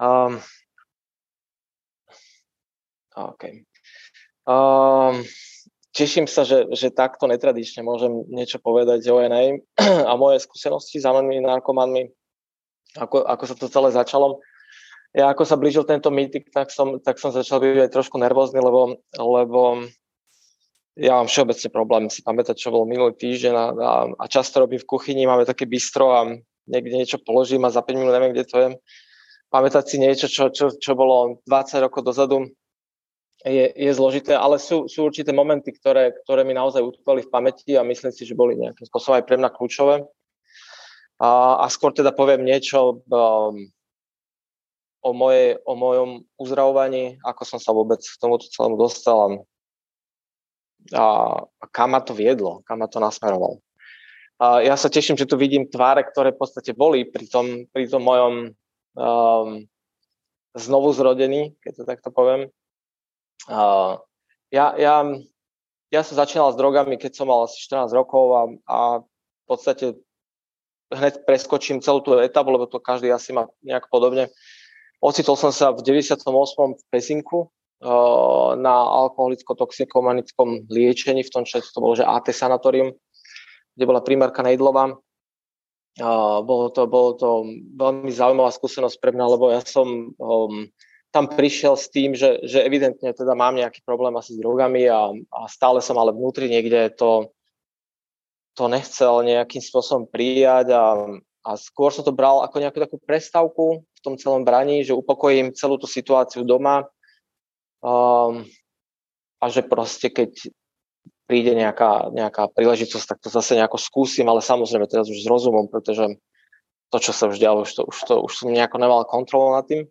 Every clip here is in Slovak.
Um, OK. Um, teším sa, že, že takto netradične môžem niečo povedať o NA a moje skúsenosti s anonimnými narkomanmi, ako, ako sa to celé začalo. Ja ako sa blížil tento meeting, tak som, tak som začal byť aj trošku nervózny, lebo, lebo ja mám všeobecne problém si pamätať, čo bolo minulý týždeň a, a, a často robím v kuchyni, máme také bistro a niekde niečo položím a za 5 minút neviem, kde to je. Pamätať si niečo, čo, čo, čo bolo 20 rokov dozadu, je, je zložité, ale sú, sú určité momenty, ktoré, ktoré mi naozaj utkvali v pamäti a myslím si, že boli nejakým spôsobom aj pre mňa kľúčové. A, a skôr teda poviem niečo um, o, moje, o mojom uzdravovaní, ako som sa vôbec k tomuto celému dostal a, a kam ma to viedlo, kam ma to nasmeroval. A ja sa teším, že tu vidím tváre, ktoré v podstate boli pri tom, pri tom mojom um, znovu zrodení, keď to takto poviem. Uh, ja, ja, ja som začínal s drogami, keď som mal asi 14 rokov a, a v podstate hneď preskočím celú tú etapu, lebo to každý asi má nejak podobne. Ocitol som sa v 98. v Pesinku uh, na alkoholicko-toxikomanickom liečení, v tom čase to bolo, že AT sanatórium, kde bola primárka Nejdlova. Bolo, to, bolo to veľmi zaujímavá skúsenosť pre mňa, lebo ja som um, tam prišiel s tým, že, že evidentne teda mám nejaký problém asi s drogami a, a stále som ale vnútri niekde to, to nechcel nejakým spôsobom prijať a, a skôr som to bral ako nejakú takú prestavku v tom celom braní, že upokojím celú tú situáciu doma. Um, a že proste keď príde nejaká, nejaká príležitosť, tak to zase nejako skúsim, ale samozrejme teraz už s rozumom, pretože to, čo sa už dialo, už, to, už, to, už som nejako nemal kontrolu nad tým.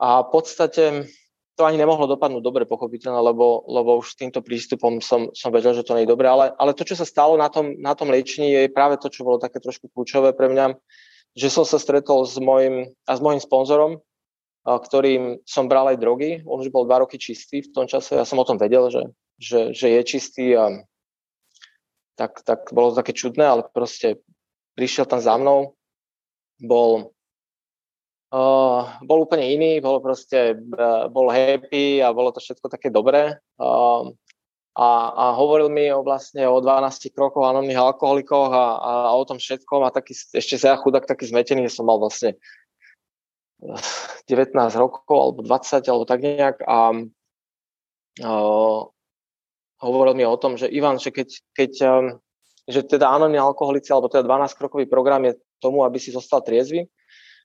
A v podstate to ani nemohlo dopadnúť dobre, pochopiteľne, lebo, lebo už s týmto prístupom som, som vedel, že to nie je dobré. Ale, ale to, čo sa stalo na tom, na tom liečení, je práve to, čo bolo také trošku kľúčové pre mňa, že som sa stretol s mojim, a s mojim sponzorom, ktorým som bral aj drogy. On už bol dva roky čistý v tom čase. Ja som o tom vedel, že, že, že je čistý a tak, tak bolo to také čudné, ale proste prišiel tam za mnou, bol Uh, bol úplne iný, bol proste, uh, bol happy a bolo to všetko také dobré. Uh, a, a hovoril mi o vlastne o 12 krokoch anonimných alkoholikoch a, a, a o tom všetkom a taký, ešte sa ja chudák taký zmetený, že som mal vlastne 19 rokov alebo 20 alebo tak nejak a uh, hovoril mi o tom, že Ivan, že keď, keď um, že teda anonimní alkoholici alebo teda 12 krokový program je tomu, aby si zostal triezvy,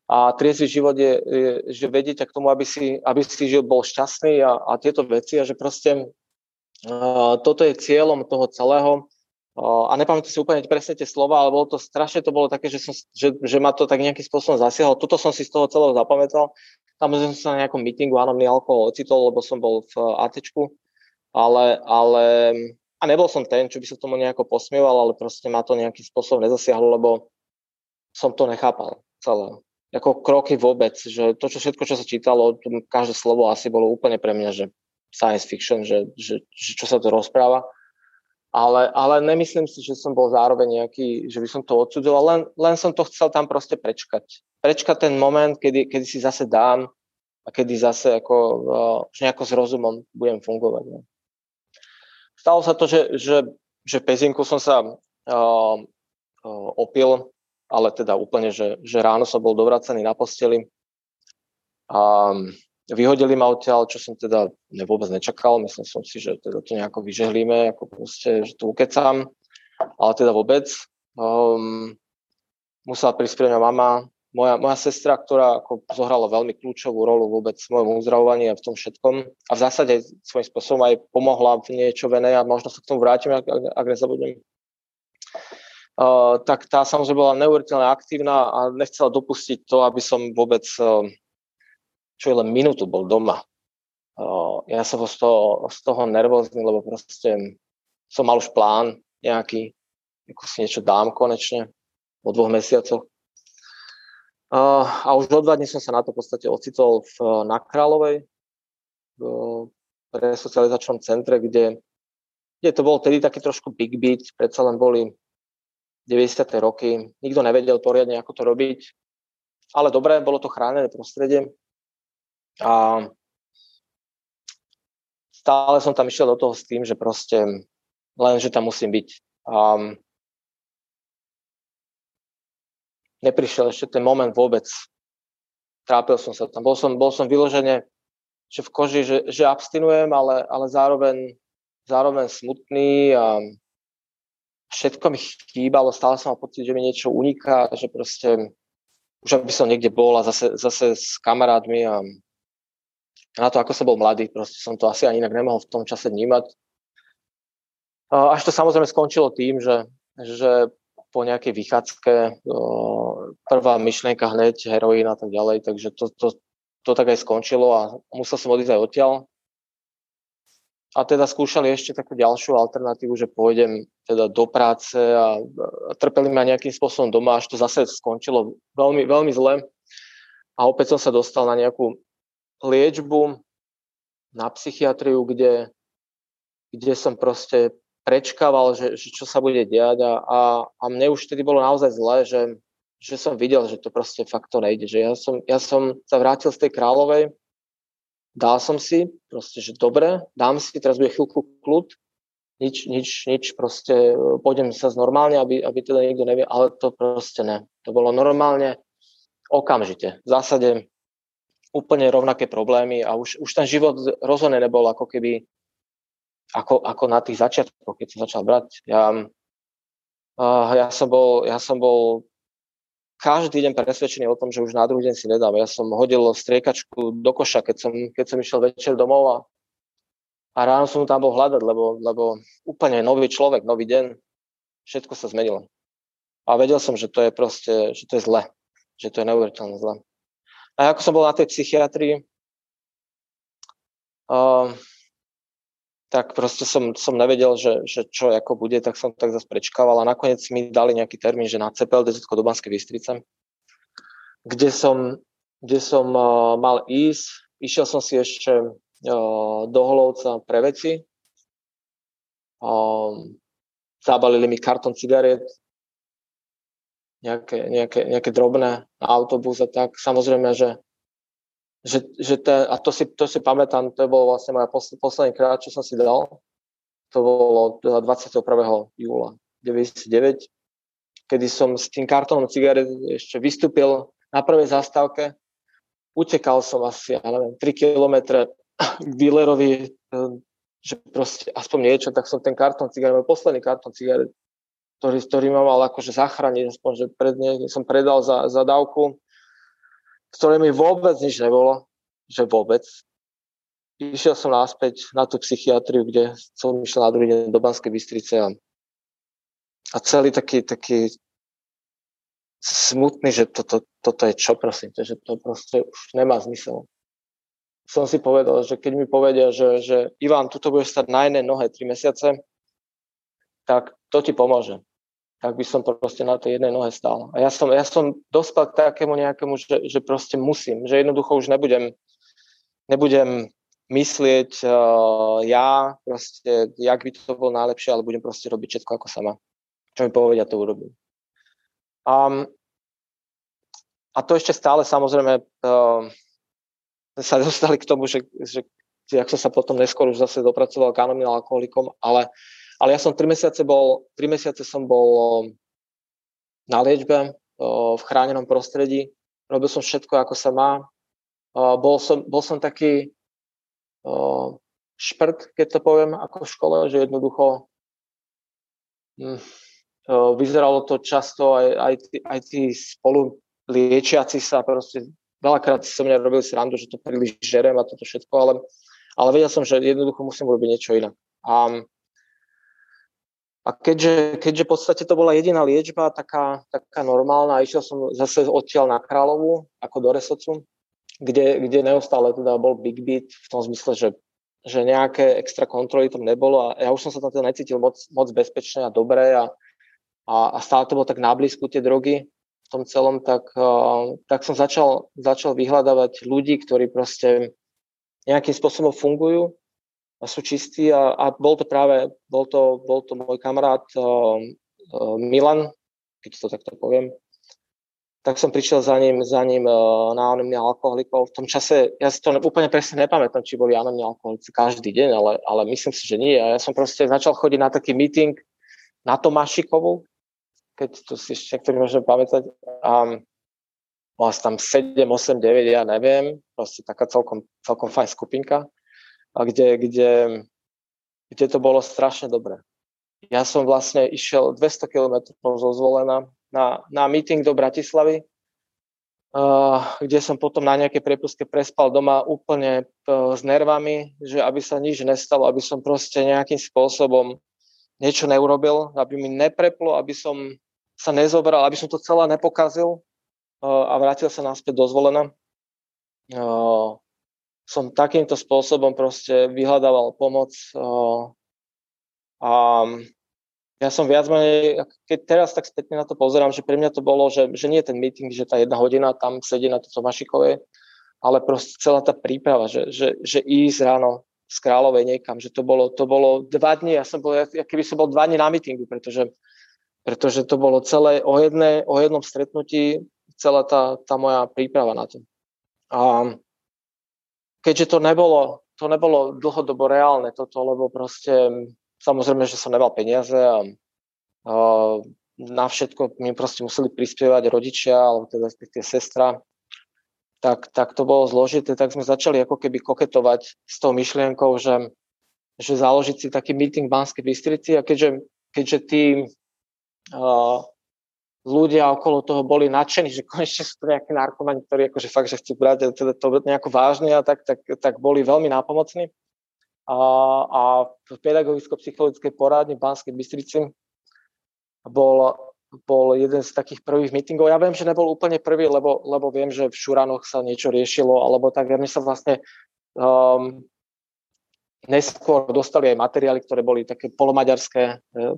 a triezvy život je, je že vedieť k tomu, aby si, aby si žil, bol šťastný a, a tieto veci a že proste uh, toto je cieľom toho celého a nepamätám si úplne presne tie slova, ale bolo to strašne, to bolo také, že, som, že, že ma to tak nejakým spôsobom zasiahlo. Toto som si z toho celého zapamätal. Tam som sa na nejakom meetingu anonimný alkohol ocitol, lebo som bol v ATčku, ale, ale a nebol som ten, čo by sa tomu nejako posmieval, ale proste ma to nejakým spôsobom nezasiahlo, lebo som to nechápal celé ako kroky vôbec, že to, čo všetko, čo sa čítalo, každé slovo asi bolo úplne pre mňa, že science fiction, že, že, že čo sa to rozpráva. Ale, ale nemyslím si, že som bol zároveň nejaký, že by som to odsudzoval, len, len som to chcel tam proste prečkať. Prečkať ten moment, kedy, kedy si zase dám a kedy zase ako, uh, nejako s rozumom budem fungovať. Ne. Stalo sa to, že, že, že pezinku som sa uh, uh, opil ale teda úplne, že, že ráno som bol dovracený na posteli a vyhodili ma odtiaľ, čo som teda vôbec nečakal, myslel som si, že teda to nejako vyžehlíme, ako proste, že to ukecám, ale teda vôbec. Um, musela prísť pre mňa mama, moja, moja sestra, ktorá ako zohrala veľmi kľúčovú rolu vôbec v mojom uzdravovaní a v tom všetkom. A v zásade svojím spôsobom aj pomohla v niečo venej a možno sa k tomu vrátim, ak, ak, ak nezabudnem tak tá samozrejme bola neuveriteľne aktívna a nechcela dopustiť to, aby som vôbec uh, čo len minútu bol doma. Ja som z toho, z toho nervózny, lebo proste som mal už plán nejaký, ako si niečo dám konečne po dvoch mesiacoch. A už o dva dní som sa na to v podstate ocitol v, na Kráľovej, v resocializačnom centre, kde, kde to bol tedy taký trošku big beat, predsa len boli 90. roky, nikto nevedel poriadne, ako to robiť. ale dobre, bolo to chránené prostredie. A stále som tam išiel do toho s tým, že proste len, že tam musím byť. Um, neprišiel ešte ten moment vôbec. Trápil som sa tam. Bol som, bol som vyložene že v koži, že, že abstinujem, ale, ale zároveň, zároveň smutný a všetko mi chýbalo, stále som mal pocit, že mi niečo uniká, že proste už aby som niekde bol a zase, zase s kamarátmi a na to, ako som bol mladý, proste som to asi ani inak nemohol v tom čase vnímať. Až to samozrejme skončilo tým, že, že po nejakej vychádzke prvá myšlienka hneď, heroín a tak ďalej, takže to, to, to tak aj skončilo a musel som odísť aj odtiaľ. A teda skúšali ešte takú ďalšiu alternatívu, že pôjdem teda do práce a, a trpeli ma nejakým spôsobom doma, až to zase skončilo veľmi, veľmi zle. A opäť som sa dostal na nejakú liečbu, na psychiatriu, kde, kde som proste prečkával, že, že čo sa bude diať a, a, a mne už vtedy bolo naozaj zle, že, že som videl, že to proste fakt to nejde. Že ja, som, ja som sa vrátil z tej kráľovej, dal som si, proste, že dobre, dám si, teraz bude chvíľku kľud, nič, nič, nič, proste pôjdem sa normálne, aby, aby teda niekto nevie, ale to proste ne. To bolo normálne, okamžite. V zásade úplne rovnaké problémy a už, už ten život rozhodne nebol ako keby ako, ako na tých začiatkoch, keď som začal brať. Ja, uh, ja, som bol, ja som bol každý deň presvedčený o tom, že už na druhý deň si nedám. Ja som hodil striekačku do koša, keď som, keď som išiel večer domov a, a ráno som tam bol hľadať, lebo, lebo úplne nový človek, nový deň, všetko sa zmenilo. A vedel som, že to je proste, že to je zle, že to je neuveriteľne zle. A ako som bol na tej psychiatrii, uh, tak proste som, som nevedel, že, že čo ako bude, tak som tak zase prečkával a nakoniec mi dali nejaký termín, že na CPLD do Banskej Bystrice, kde som, kde som uh, mal ísť. Išiel som si ešte uh, do Holovca pre veci. Um, zabalili mi karton cigariet, nejaké, nejaké, nejaké drobné na autobus a tak. Samozrejme, že že, že ten, a to si, to si pamätám, to bol vlastne moja posledný krát, čo som si dal. To bolo 21. júla 99, kedy som s tým kartónom cigaret ešte vystúpil na prvej zastávke. Utekal som asi, ja neviem, 3 kilometre k dealerovi, že proste aspoň niečo, tak som ten kartón cigaret, môj posledný kartón cigaret, ktorý, ktorý ma mal akože zachrániť, aspoň, že pred nie, som predal za, za dávku ktoré mi vôbec nič nebolo, že vôbec. Išiel som náspäť na tú psychiatriu, kde som išiel na druhý deň do Banskej Bystrice a, a celý taký, taký smutný, že toto, toto je čo, prosím, že to proste už nemá zmysel. Som si povedal, že keď mi povedia, že, že Ivan, tuto budeš stať na jednej nohe 3 mesiace, tak to ti pomôže tak by som proste na tej jednej nohe stál. A ja som, ja som dospel k takému nejakému, že, že proste musím, že jednoducho už nebudem, nebudem myslieť uh, ja proste, jak by to bolo najlepšie, ale budem proste robiť všetko ako sama. Čo mi povedia, to urobím. Um, a to ešte stále samozrejme uh, sa dostali k tomu, že, že jak som sa potom neskôr už zase dopracoval k anonimným alkoholikom, ale ale ja som 3 mesiace bol, 3 mesiace som bol na liečbe v chránenom prostredí. Robil som všetko, ako sa má. Bol som, bol som taký šprt, keď to poviem, ako v škole, že jednoducho hm, vyzeralo to často aj, aj, tí, aj tí spolu liečiaci sa proste veľakrát si so mňa robili srandu, že to príliš žerem a toto všetko, ale, ale vedel som, že jednoducho musím robiť niečo inak. A a keďže, keďže v podstate to bola jediná liečba, taká, taká normálna, išiel som zase odtiaľ na Královu, ako do Resocu, kde, kde neustále teda bol Big Beat v tom zmysle, že, že nejaké extra kontroly tam nebolo a ja už som sa tam teda necítil moc, moc bezpečne a dobre a, a, a stále to bolo tak na blízku tie drogy v tom celom, tak, tak som začal, začal vyhľadávať ľudí, ktorí proste nejakým spôsobom fungujú sú čistí a, a bol to práve, bol to, bol to môj kamarát uh, uh, Milan, keď to takto poviem, tak som prišiel za ním, za ním uh, na anonimných alkoholikov. V tom čase, ja si to úplne presne nepamätám, či boli anonimní alkoholici každý deň, ale, ale myslím si, že nie. A ja som proste začal chodiť na taký meeting na Tomášikovu, keď to si ešte niektorí môžeme pamätať. A mal tam 7, 8, 9, ja neviem, proste taká celkom, celkom fajn skupinka, a kde, kde, kde to bolo strašne dobré. Ja som vlastne išiel 200 km zo zvolená na, na meeting do Bratislavy, uh, kde som potom na nejaké prepuske prespal doma úplne uh, s nervami, že aby sa nič nestalo, aby som proste nejakým spôsobom niečo neurobil, aby mi nepreplo, aby som sa nezobral, aby som to celé nepokazil uh, a vrátil sa naspäť do zvolená. Uh, som takýmto spôsobom proste vyhľadával pomoc uh, a ja som viac menej, keď teraz tak spätne na to pozerám, že pre mňa to bolo, že, že nie ten meeting, že tá jedna hodina tam sedí na to Tomášikovej, ale proste celá tá príprava, že, že, že ísť ráno z Kráľovej niekam, že to bolo, to bolo dva dní, ja som bol, ja, keby som bol dva dní na meetingu, pretože, pretože to bolo celé o, jedné, o jednom stretnutí, celá tá, tá moja príprava na to. A keďže to nebolo, to nebolo dlhodobo reálne toto, lebo proste Samozrejme, že som nemal peniaze a, a na všetko mi proste museli prispievať rodičia, alebo teda tie sestra, tak, tak to bolo zložité, tak sme začali ako keby koketovať s tou myšlienkou, že, že založiť si taký meeting v Banskej Bystrici a keďže, keďže tí uh, ľudia okolo toho boli nadšení, že konečne sú to nejakí narkomani, ktorí akože fakt, že chcú brať teda to nejako vážne a tak, tak, tak boli veľmi nápomocní a, a v pedagogicko-psychologickej porádni v Banskej Bystrici bol, bol jeden z takých prvých meetingov. Ja viem, že nebol úplne prvý, lebo, lebo viem, že v Šuranoch sa niečo riešilo, alebo tak. Ja sa vlastne um, neskôr dostali aj materiály, ktoré boli také polomaďarské, e,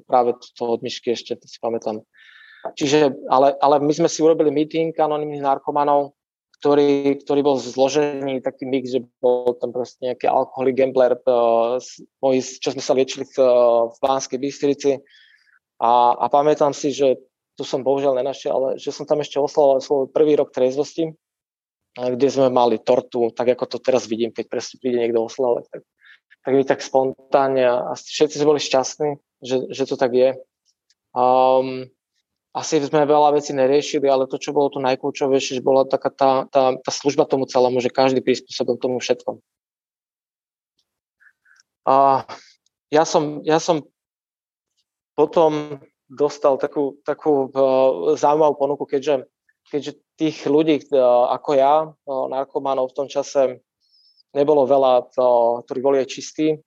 práve to od Myšky ešte, to si pamätám. Čiže, ale, ale my sme si urobili meeting anonimných narkomanov ktorý, ktorý bol zložený taký mix, že bol tam proste nejaký alkoholik gambler, uh, čo sme sa liečili v, v Banskej Bystrici. A, a pamätám si, že tu som bohužiaľ nenašiel, ale že som tam ešte oslavoval svoj prvý rok trezvosti, kde sme mali tortu, tak ako to teraz vidím, keď presne príde niekto oslavovať, tak, tak je tak spontánne a všetci sme boli šťastní, že, že to tak je. Um, asi sme veľa vecí neriešili, ale to, čo bolo to najkľúčovejšie, že bola taká tá, tá, tá služba tomu celému, že každý prispôsobil tomu všetkom. A ja som, ja som potom dostal takú, takú uh, zaujímavú ponuku, keďže, keďže tých ľudí uh, ako ja, uh, narkomanov v tom čase nebolo veľa, uh, ktorí boli aj čistí,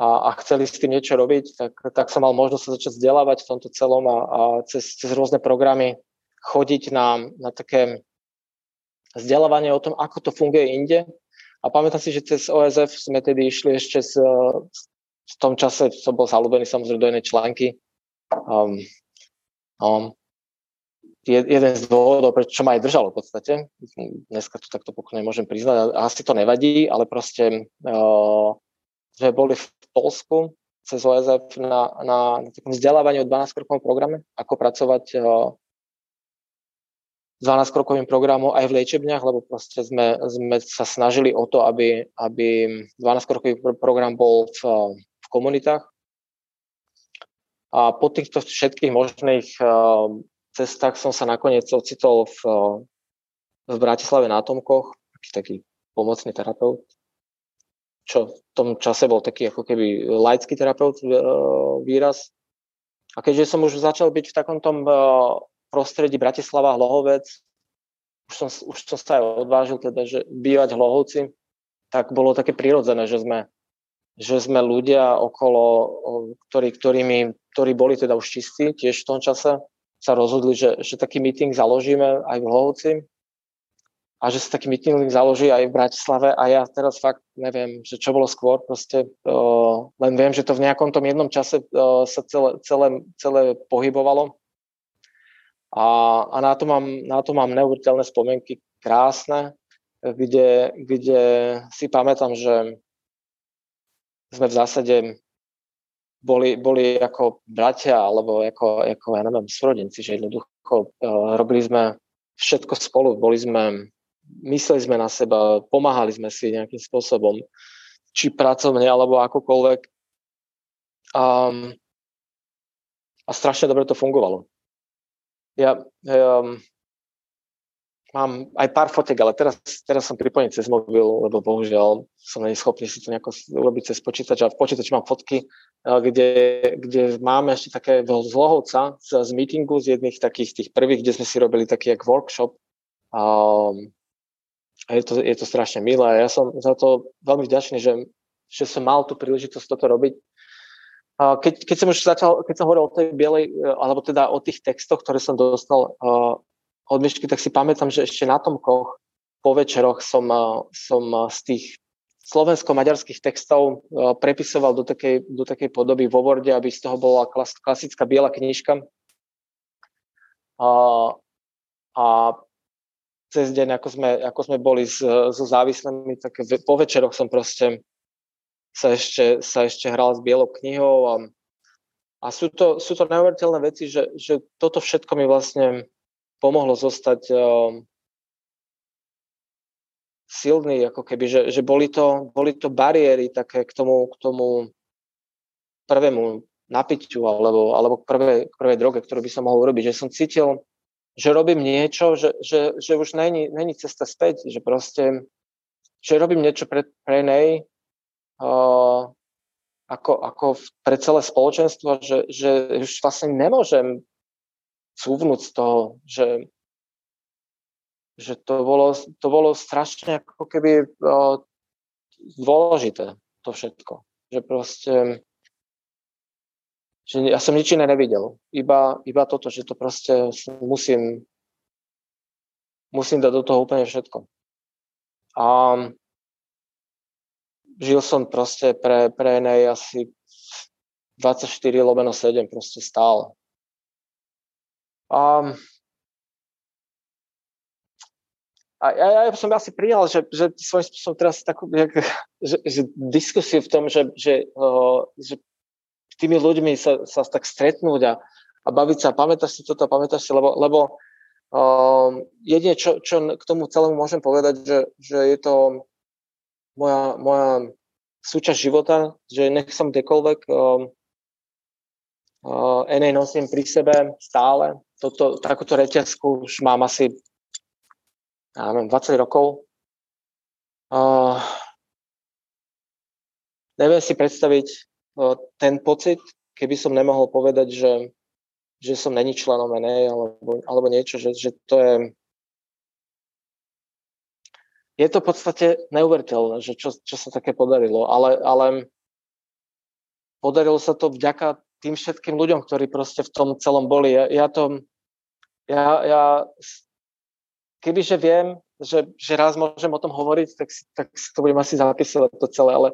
a, a chceli s tým niečo robiť, tak, tak som mal možnosť sa začať vzdelávať v tomto celom a, a cez, cez rôzne programy chodiť na, na také vzdelávanie o tom, ako to funguje inde. A pamätám si, že cez OSF sme tedy išli ešte z, v tom čase, som bol zalúbený samozrejme do jednej články. Um, um, jeden z dôvodov, prečo ma aj držalo v podstate. Dneska to takto pokojne môžem priznať. Asi to nevadí, ale proste uh, sme boli v Polsku cez OSF na, na, na takom vzdelávaní o 12-krokovom programe, ako pracovať uh, s 12-krokovým programom aj v liečebniach, lebo proste sme, sme sa snažili o to, aby, aby 12-krokový program bol v, v komunitách. A po týchto všetkých možných uh, cestách som sa nakoniec ocitol v, v Bratislave na Tomkoch, taký, taký pomocný terapeut, čo v tom čase bol taký ako keby laický terapeut e, výraz. A keďže som už začal byť v takom tom e, prostredí Bratislava, Hlohovec, už som, už som sa aj odvážil teda, že bývať Hlohovci, tak bolo také prirodzené, že sme, že sme ľudia okolo, ktorí, ktorými, ktorí boli teda už čistí tiež v tom čase, sa rozhodli, že, že taký meeting založíme aj v Hlohovci a že sa taký meeting založí aj v Bratislave a ja teraz fakt neviem, že čo bolo skôr, proste uh, len viem, že to v nejakom tom jednom čase uh, sa celé, celé, celé pohybovalo a, a na, to mám, na to mám neuveriteľné spomienky, krásne, kde, kde si pamätám, že sme v zásade boli, boli ako bratia alebo ako, ako ja neviem, súrodenci, že jednoducho uh, robili sme všetko spolu. Boli sme, mysleli sme na seba, pomáhali sme si nejakým spôsobom, či pracovne, alebo akokoľvek. Um, a strašne dobre to fungovalo. Ja um, mám aj pár fotek, ale teraz, teraz som pripojený cez mobil, lebo bohužiaľ som není schopný si to nejako urobiť cez počítač a v počítači mám fotky, kde, kde máme ešte také z Lohovca, z, z meetingu, z jedných takých tých prvých, kde sme si robili taký jak workshop. Um, a je to, je to strašne milé a ja som za to veľmi vďačný, že, že som mal tú príležitosť toto robiť. Keď, keď som už začal, keď som hovoril o tej bielej, eh, alebo teda o tých textoch, ktoré som dostal uh, od Myšky, tak si pamätám, že ešte na Tomkoch po večeroch som, som z tých slovensko-maďarských textov prepisoval do takej, do takej podoby vo Worde, aby z toho bola klas, klasická biela knižka. A, a cez deň, ako sme, ako sme boli s, so závislými, tak po večeroch som proste sa ešte, sa ešte hral s bielou knihou a, a sú to, sú to neuveriteľné veci, že, že toto všetko mi vlastne pomohlo zostať uh, silný, ako keby, že, že boli, to, boli to bariéry také k tomu, k tomu prvému napiťu alebo, alebo k, prvej, prvej droge, ktorú by som mohol urobiť. Že som cítil, že robím niečo, že, že, že už není, není cesta späť, že proste, že robím niečo pre, pre nej, uh, ako, ako pre celé spoločenstvo, že, že už vlastne nemôžem cúvnuť z toho, že, že to, bolo, to bolo strašne ako keby o, dôležité, to všetko. Že proste, že ja som nič iné nevidel. Iba, iba toto, že to proste musím, musím dať do toho úplne všetko. A žil som proste pre, pre nej asi 24 lomeno 7 proste stále. Um, a ja, ja som asi prijal, že, že svojím spôsobom teraz takú, že, že diskusiu v tom, že, že, uh, že tými ľuďmi sa, sa tak stretnúť a, a baviť sa, pamätáš si toto, pamätáš si, lebo, lebo uh, jedine, čo, čo k tomu celému môžem povedať, že, že je to moja, moja súčasť života, že nech som kdekoľvek, uh, uh, NA nosím pri sebe stále, toto, takúto reťazku už mám asi ja neviem, 20 rokov. Uh, neviem si predstaviť ten pocit, keby som nemohol povedať, že, že som není členom NA alebo, alebo niečo, že, že to je je to v podstate neuveriteľné, že čo, čo sa také podarilo, ale, ale podarilo sa to vďaka tým všetkým ľuďom, ktorí proste v tom celom boli. Ja, ja to, ja, ja kebyže viem, že, že raz môžem o tom hovoriť, tak tak si to budem asi zapisovať to celé, ale,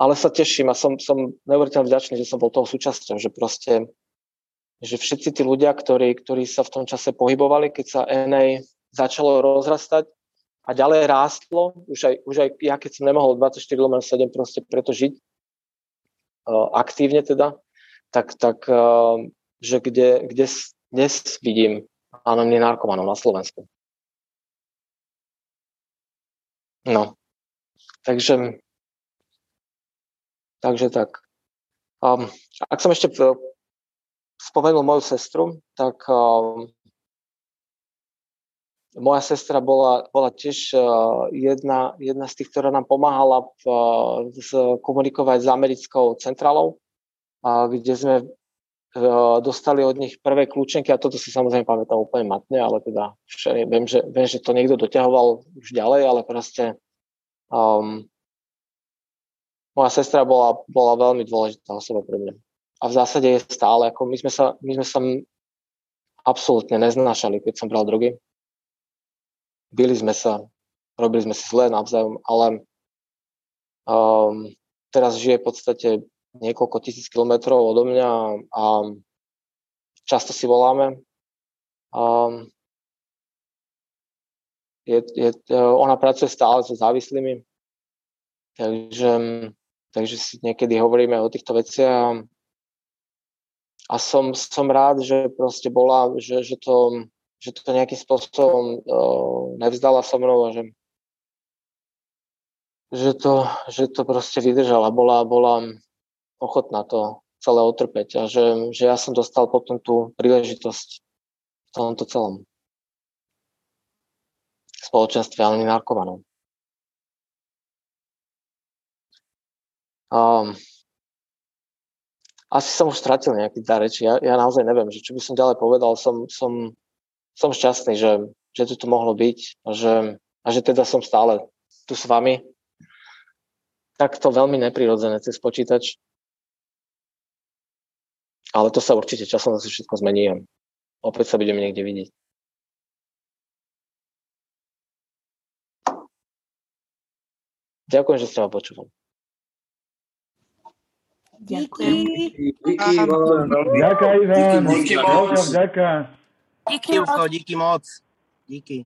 ale sa teším a som, som neuveriteľne vďačný, že som bol toho súčasťou, že proste že všetci tí ľudia, ktorí, ktorí sa v tom čase pohybovali, keď sa NA začalo rozrastať a ďalej rástlo, už aj, už aj ja, keď som nemohol 24 7 proste preto žiť, uh, aktívne teda, tak, tak uh, že kde, kde dnes vidím anonimných narkomanov na Slovensku. No, takže, takže tak. Um, ak som ešte spomenul moju sestru, tak um, moja sestra bola, bola tiež uh, jedna, jedna z tých, ktorá nám pomáhala v, uh, komunikovať s americkou centrálou, uh, kde sme dostali od nich prvé kľúčenky a toto si samozrejme pamätám úplne matne, ale teda viem, že, viem, že to niekto doťahoval už ďalej, ale proste um, moja sestra bola, bola veľmi dôležitá osoba pre mňa. A v zásade je stále, ako my sme sa, my sme sa absolútne neznášali, keď som bral drogy. Byli sme sa, robili sme si zle navzájom, ale um, teraz žije v podstate niekoľko tisíc kilometrov odo mňa a často si voláme. Um, je, je, ona pracuje stále so závislými, takže, takže si niekedy hovoríme o týchto veciach a som, som rád, že proste bola, že, že to že to nejakým spôsobom uh, nevzdala so mnou a že, že, to, že to proste vydržala. Bola, bola ochotná to celé otrpeť a že, že ja som dostal potom tú príležitosť v tomto celom spoločenstve ale narkomanov. Um, asi som už stratil nejaký dar reči. Ja, ja naozaj neviem, že čo by som ďalej povedal. Som, som, som šťastný, že, že to tu mohlo byť a že, a že teda som stále tu s vami. Tak to veľmi neprirodzené cez počítač. Ale to sa určite časom zase všetko zmení opäť sa budeme niekde vidieť. Ďakujem, že ste ma počúvali. Díky. Díky, Ivan. Ďakujem, Ivan. Díky moc. Díky díky moc. Díky.